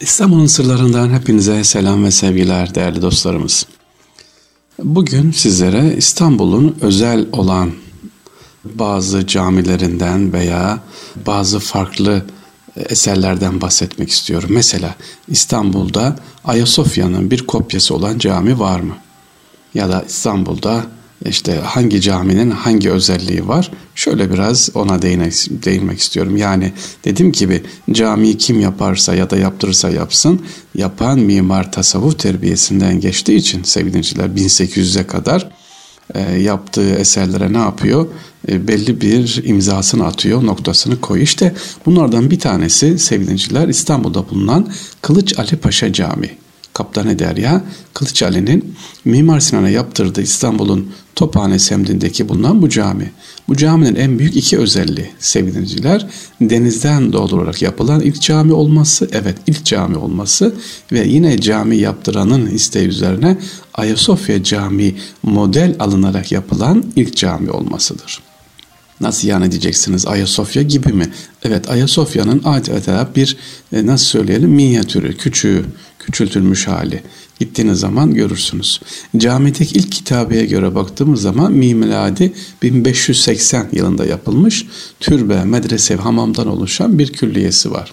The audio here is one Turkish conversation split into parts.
İstanbul'un sırlarından hepinize selam ve sevgiler değerli dostlarımız. Bugün sizlere İstanbul'un özel olan bazı camilerinden veya bazı farklı eserlerden bahsetmek istiyorum. Mesela İstanbul'da Ayasofya'nın bir kopyası olan cami var mı? Ya da İstanbul'da işte hangi caminin hangi özelliği var? Şöyle biraz ona değinek, değinmek istiyorum. Yani dediğim gibi camiyi kim yaparsa ya da yaptırırsa yapsın yapan mimar tasavvuf terbiyesinden geçtiği için sevgiliciler 1800'e kadar e, yaptığı eserlere ne yapıyor? E, belli bir imzasını atıyor, noktasını koyuyor. İşte bunlardan bir tanesi sevgiliciler İstanbul'da bulunan Kılıç Ali Paşa Camii. Kaptanı Derya, Kılıç Ali'nin Mimar Sinan'a yaptırdığı İstanbul'un Tophane semtindeki bulunan bu cami. Bu caminin en büyük iki özelliği sevgili denizden doldurarak yapılan ilk cami olması, evet ilk cami olması ve yine cami yaptıranın isteği üzerine Ayasofya Camii model alınarak yapılan ilk cami olmasıdır. Nasıl yani diyeceksiniz Ayasofya gibi mi? Evet Ayasofya'nın adeta bir e, nasıl söyleyelim minyatürü, küçüğü, küçültülmüş hali. Gittiğiniz zaman görürsünüz. Camideki ilk kitabeye göre baktığımız zaman miladi 1580 yılında yapılmış türbe, medrese, hamamdan oluşan bir külliyesi var.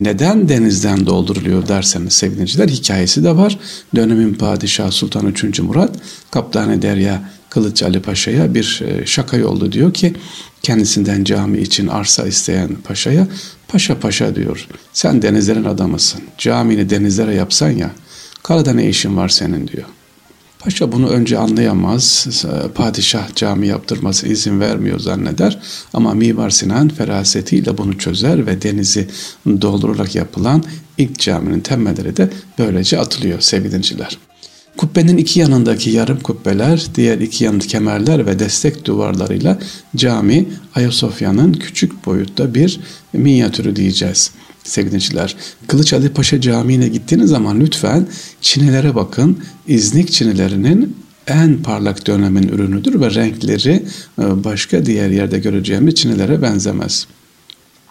Neden denizden dolduruluyor derseniz sevgiliciler hikayesi de var. Dönemin padişahı Sultan 3. Murat Kaptanı Derya Kılıç Ali Paşa'ya bir e, şaka yoldu diyor ki kendisinden cami için arsa isteyen paşaya paşa paşa diyor sen denizlerin adamısın camini denizlere yapsan ya karada ne işin var senin diyor. Paşa bunu önce anlayamaz. Padişah cami yaptırması izin vermiyor zanneder. Ama Mimar Sinan ferasetiyle bunu çözer ve denizi doldurarak yapılan ilk caminin temelleri de böylece atılıyor sevgili dinciler. Kubbenin iki yanındaki yarım kubbeler, diğer iki yanındaki kemerler ve destek duvarlarıyla cami Ayasofya'nın küçük boyutta bir minyatürü diyeceğiz sevgiliciler. Kılıç Ali Paşa Camii'ne gittiğiniz zaman lütfen çinelere bakın. İznik çinilerinin en parlak dönemin ürünüdür ve renkleri e, başka diğer yerde göreceğimiz çinelere benzemez.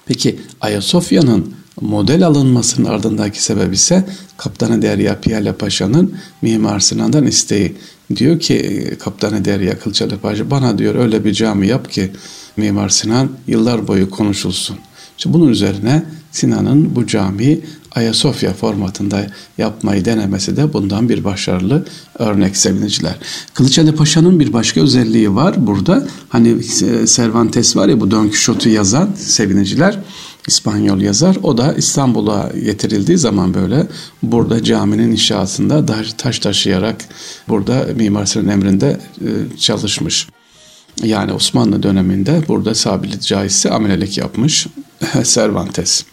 Peki Ayasofya'nın model alınmasının ardındaki sebep ise Kaptanı Derya Piyale Paşa'nın Mimar Sinan'dan isteği. Diyor ki e, Kaptanı Derya Kılıçalı Paşa bana diyor öyle bir cami yap ki Mimar Sinan yıllar boyu konuşulsun. İşte bunun üzerine Sinan'ın bu camiyi Ayasofya formatında yapmayı denemesi de bundan bir başarılı örnek sevgiliciler. Kılıçhali Paşa'nın bir başka özelliği var burada. Hani e, Cervantes var ya bu Don Quixote'u yazan sevgiliciler. İspanyol yazar. O da İstanbul'a getirildiği zaman böyle burada caminin inşasında taş taşıyarak burada Mimar Sinan emrinde e, çalışmış. Yani Osmanlı döneminde burada sabit caizse amelelik yapmış Cervantes.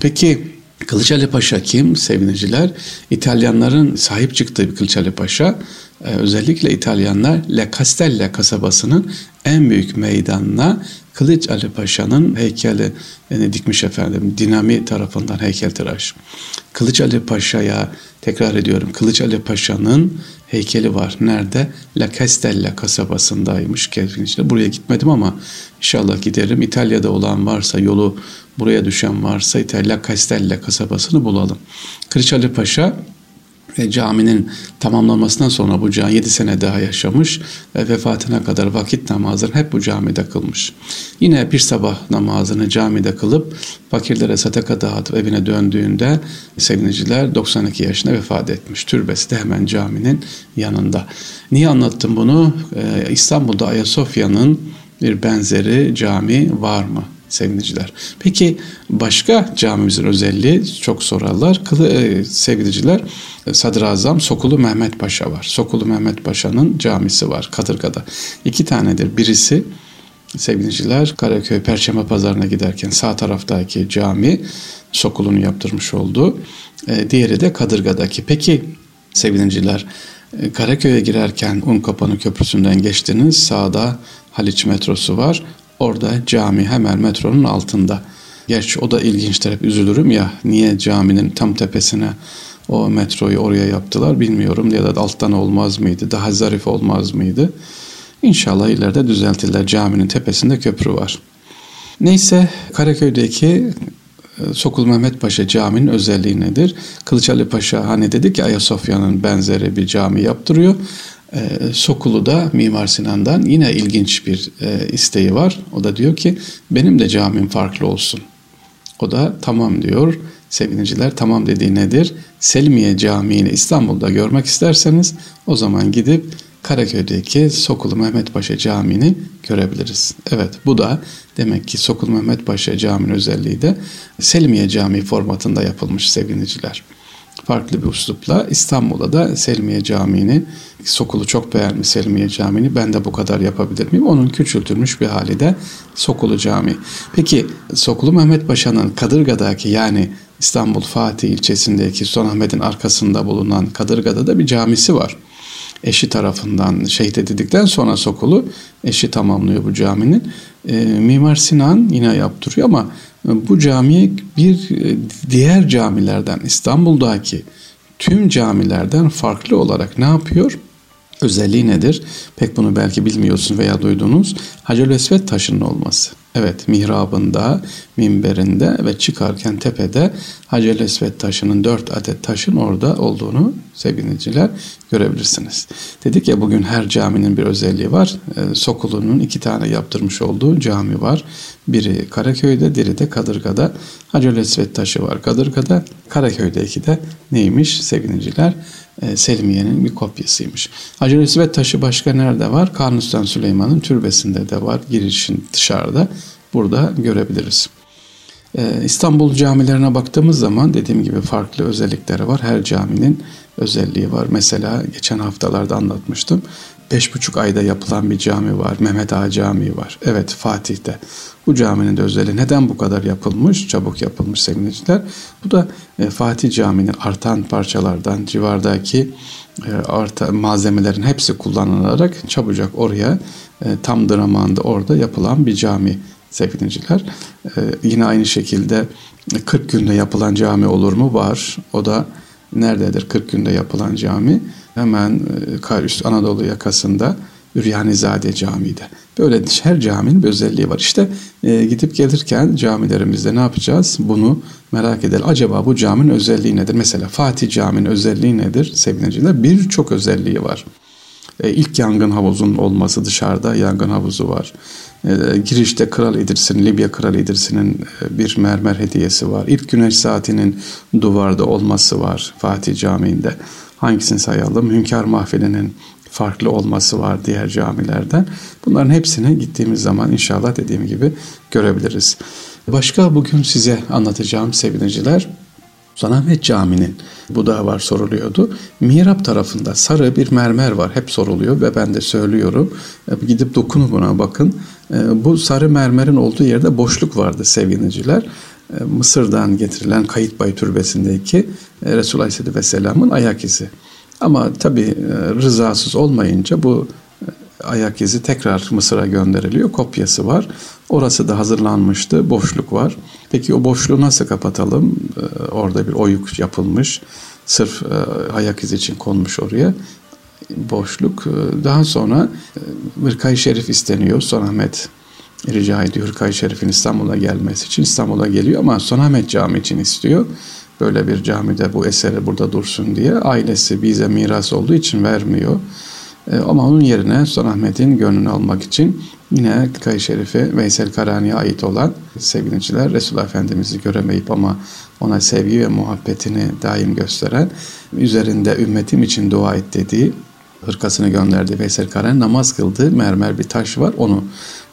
Peki Kılıç Ali Paşa kim? Seviniciler. İtalyanların sahip çıktığı bir Kılıç Ali Paşa. Ee, özellikle İtalyanlar La Castella kasabasının en büyük meydanına Kılıç Ali Paşa'nın heykeli yani dikmiş efendim. Dinami tarafından heykeltıraş. Kılıç Ali Paşa'ya tekrar ediyorum. Kılıç Ali Paşa'nın heykeli var. Nerede? La Castella kasabasındaymış Kelvin Buraya gitmedim ama inşallah giderim. İtalya'da olan varsa yolu buraya düşen varsa İtalya Castella kasabasını bulalım. Kılıç Ali Paşa ve caminin tamamlanmasından sonra bu cami 7 sene daha yaşamış ve vefatına kadar vakit namazını hep bu camide kılmış. Yine bir sabah namazını camide kılıp fakirlere sadaka dağıtıp evine döndüğünde seviniciler 92 yaşında vefat etmiş. Türbesi de hemen caminin yanında. Niye anlattım bunu? Ee, İstanbul'da Ayasofya'nın bir benzeri cami var mı? sevgiliciler. Peki başka camimizin özelliği çok sorarlar. Kılı, e, sevgiliciler Sadrazam Sokulu Mehmet Paşa var. Sokulu Mehmet Paşa'nın camisi var Kadırga'da. İki tanedir. Birisi sevgiliciler Karaköy Perşembe Pazarı'na giderken sağ taraftaki cami Sokulu'nun yaptırmış olduğu. E, diğeri de Kadırga'daki. Peki sevgiliciler e, Karaköy'e girerken Unkapanı Köprüsü'nden geçtiniz. Sağda Haliç metrosu var. Orada cami hemen metronun altında. Gerçi o da ilginçtir hep üzülürüm ya niye caminin tam tepesine o metroyu oraya yaptılar bilmiyorum ya da alttan olmaz mıydı daha zarif olmaz mıydı. İnşallah ileride düzeltirler caminin tepesinde köprü var. Neyse Karaköy'deki e, Sokul Mehmet Paşa Camii'nin özelliği nedir? Kılıç Ali Paşa hani dedik ki Ayasofya'nın benzeri bir cami yaptırıyor. E, Sokulu da Mimar Sinan'dan yine ilginç bir e, isteği var. O da diyor ki benim de camim farklı olsun. O da tamam diyor. Seviniciler tamam dediği nedir? Selmiye Camii'ni İstanbul'da görmek isterseniz o zaman gidip Karaköy'deki Sokulu Mehmet Paşa Camii'ni görebiliriz. Evet bu da demek ki Sokulu Mehmet Paşa Camii'nin özelliği de Selmiye Camii formatında yapılmış seviniciler. Farklı bir uslupla İstanbul'da da Selmiye Camii'ni Sokulu çok beğenmiş Selmiye Camii'ni ben de bu kadar yapabilir miyim? Onun küçültülmüş bir hali de Sokulu Camii. Peki Sokulu Mehmet Paşa'nın Kadırga'daki yani İstanbul Fatih ilçesindeki Sultanahmet'in arkasında bulunan Kadırga'da da bir camisi var eşi tarafından şehit edildikten sonra Sokulu eşi tamamlıyor bu caminin. E, Mimar Sinan yine yaptırıyor ama bu camiyi bir e, diğer camilerden İstanbul'daki tüm camilerden farklı olarak ne yapıyor? Özelliği nedir? Pek bunu belki bilmiyorsun veya duydunuz. Hacer Esved taşının olması. Evet mihrabında, minberinde ve çıkarken tepede Hacer Esved taşının dört adet taşın orada olduğunu sevgiliciler görebilirsiniz. Dedik ya bugün her caminin bir özelliği var. Ee, Sokulu'nun iki tane yaptırmış olduğu cami var. Biri Karaköy'de, biri de Kadırga'da. Hacer Esved taşı var Kadırga'da. Karaköy'deki de neymiş sevgiliciler? E, Selmiye'nin bir kopyasıymış. Hacer Esved taşı başka nerede var? Kanuni Süleyman'ın türbesinde de var. Girişin dışarıda. Burada görebiliriz. Ee, İstanbul camilerine baktığımız zaman dediğim gibi farklı özellikleri var. Her caminin özelliği var. Mesela geçen haftalarda anlatmıştım. Beş buçuk ayda yapılan bir cami var. Mehmet Ağa Camii var. Evet Fatih'te. Bu caminin de özelliği neden bu kadar yapılmış, çabuk yapılmış sevgiliciler? Bu da e, Fatih Camii'nin artan parçalardan civardaki e, arta malzemelerin hepsi kullanılarak çabucak oraya e, tam zamanında orada yapılan bir cami sevgiliciler. E, yine aynı şekilde 40 günde yapılan cami olur mu? Var. O da nerededir 40 günde yapılan cami? Hemen e, Anadolu yakasında Üryanizade Camii'de. Böyle her caminin bir özelliği var. İşte e, gidip gelirken camilerimizde ne yapacağız? Bunu merak edelim. Acaba bu caminin özelliği nedir? Mesela Fatih Camii'nin özelliği nedir sevgiliciler? Birçok özelliği var. E, ilk yangın havuzunun olması dışarıda yangın havuzu var. E, girişte Kral İdris'in, Libya Kral İdris'inin e, bir mermer hediyesi var. İlk güneş saatinin duvarda olması var Fatih Camii'nde. Hangisini sayalım? Hünkar Mahfili'nin farklı olması var diğer camilerden. Bunların hepsine gittiğimiz zaman inşallah dediğim gibi görebiliriz. Başka bugün size anlatacağım sevgiliciler Sultanahmet Camii'nin bu da var soruluyordu. Mihrap tarafında sarı bir mermer var. Hep soruluyor ve ben de söylüyorum. E, gidip dokunun buna bakın. E, bu sarı mermerin olduğu yerde boşluk vardı sevgiliciler. E, Mısır'dan getirilen Kayıtbay Türbesi'ndeki Resulullah Aleyhisselatü Vesselam'ın ayak izi. Ama tabi rızasız olmayınca bu ayak izi tekrar Mısır'a gönderiliyor. Kopyası var. Orası da hazırlanmıştı. Boşluk var. Peki o boşluğu nasıl kapatalım? Ee, orada bir oyuk yapılmış. Sırf e, ayak izi için konmuş oraya. Boşluk. Ee, daha sonra e, Şerif isteniyor. Sultanahmet rica ediyor Hırkay Şerif'in İstanbul'a gelmesi için. İstanbul'a geliyor ama Sultanahmet Camii için istiyor. Böyle bir camide bu eseri burada dursun diye. Ailesi bize miras olduğu için vermiyor. E, ama onun yerine Sultanahmet'in gönlünü almak için yine Kayı Şerifi Veysel Karani'ye ait olan sevgiliciler Resulullah Efendimiz'i göremeyip ama ona sevgi ve muhabbetini daim gösteren üzerinde ümmetim için dua et dediği hırkasını gönderdiği Veysel Karani namaz kıldığı mermer bir taş var. Onu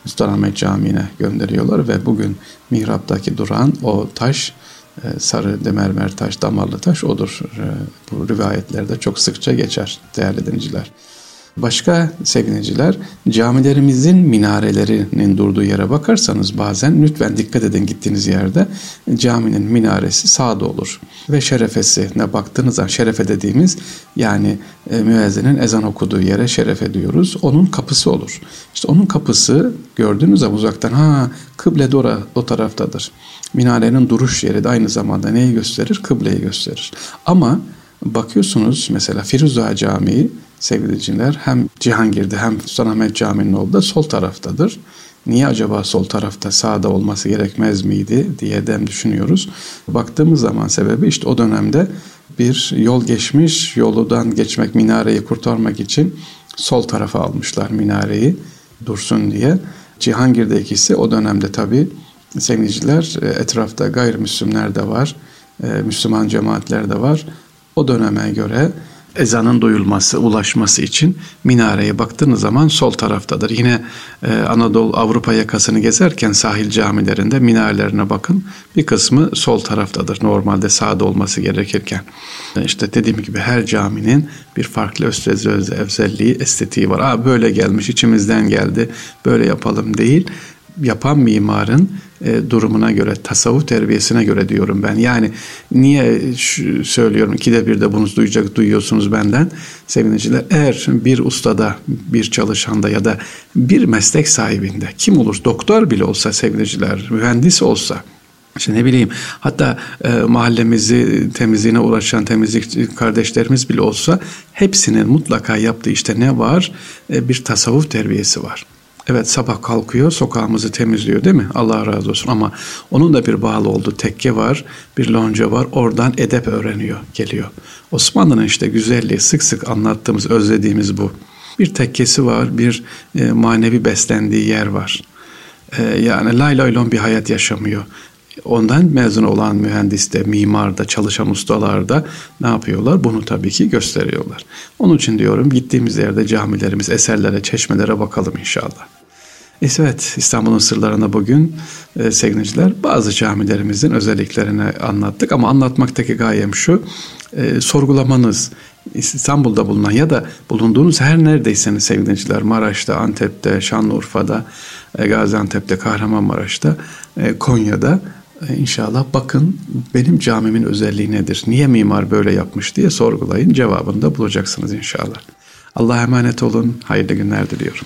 Sultanahmet Camii'ne gönderiyorlar ve bugün mihraptaki duran o taş e, sarı demermer taş, damarlı taş odur. E, bu rivayetlerde çok sıkça geçer değerli dinleyiciler. Başka sevineciler camilerimizin minarelerinin durduğu yere bakarsanız bazen lütfen dikkat edin gittiğiniz yerde caminin minaresi sağda olur. Ve şerefesine baktığınız zaman şerefe dediğimiz yani e, müezzinin ezan okuduğu yere şerefe diyoruz. Onun kapısı olur. İşte onun kapısı gördüğünüz zaman uzaktan ha kıble de o taraftadır. Minarenin duruş yeri de aynı zamanda neyi gösterir? Kıbleyi gösterir. Ama bakıyorsunuz mesela Firuza Camii sevgili dinleyiciler hem Cihangir'de hem Sultanahmet Camii'nin olduğu sol taraftadır. Niye acaba sol tarafta sağda olması gerekmez miydi diye dem düşünüyoruz. Baktığımız zaman sebebi işte o dönemde bir yol geçmiş, yoludan geçmek, minareyi kurtarmak için sol tarafa almışlar minareyi dursun diye. Cihangir'de ikisi o dönemde tabi sevgiliciler e, etrafta gayrimüslimler de var, e, Müslüman cemaatler de var. O döneme göre ezanın duyulması, ulaşması için minareye baktığınız zaman sol taraftadır. Yine e, Anadolu Avrupa yakasını gezerken sahil camilerinde minarelerine bakın. Bir kısmı sol taraftadır. Normalde sağda olması gerekirken. E, işte dediğim gibi her caminin bir farklı özelliği, estetiği var. Aa böyle gelmiş, içimizden geldi, böyle yapalım değil yapan mimarın e, durumuna göre, tasavvuf terbiyesine göre diyorum ben. Yani niye şu, söylüyorum ikide bir de bunu duyacak, duyuyorsunuz benden seviniciler. Eğer bir ustada, bir çalışanda ya da bir meslek sahibinde kim olur, doktor bile olsa seviniciler, mühendis olsa, işte ne bileyim hatta e, mahallemizi temizliğine uğraşan temizlik kardeşlerimiz bile olsa hepsinin mutlaka yaptığı işte ne var? E, bir tasavvuf terbiyesi var. Evet sabah kalkıyor sokağımızı temizliyor değil mi? Allah razı olsun ama onun da bir bağlı olduğu tekke var, bir lonca var. Oradan edep öğreniyor, geliyor. Osmanlı'nın işte güzelliği sık sık anlattığımız, özlediğimiz bu. Bir tekkesi var, bir e, manevi beslendiği yer var. E, yani lay lay lon bir hayat yaşamıyor. Ondan mezun olan mühendis de, mimar da, çalışan ustalar da ne yapıyorlar? Bunu tabii ki gösteriyorlar. Onun için diyorum gittiğimiz yerde camilerimiz, eserlere, çeşmelere bakalım inşallah. Evet, İstanbul'un sırlarına bugün e, sevgiliciler bazı camilerimizin özelliklerini anlattık ama anlatmaktaki gayem şu, e, sorgulamanız, İstanbul'da bulunan ya da bulunduğunuz her neredeyseniz sevgiliciler, Maraş'ta, Antep'te, Şanlıurfa'da, e, Gaziantep'te, Kahramanmaraş'ta, e, Konya'da e, inşallah bakın benim camimin özelliği nedir? Niye mimar böyle yapmış diye sorgulayın. Cevabını da bulacaksınız inşallah. Allah'a emanet olun. Hayırlı günler diliyorum.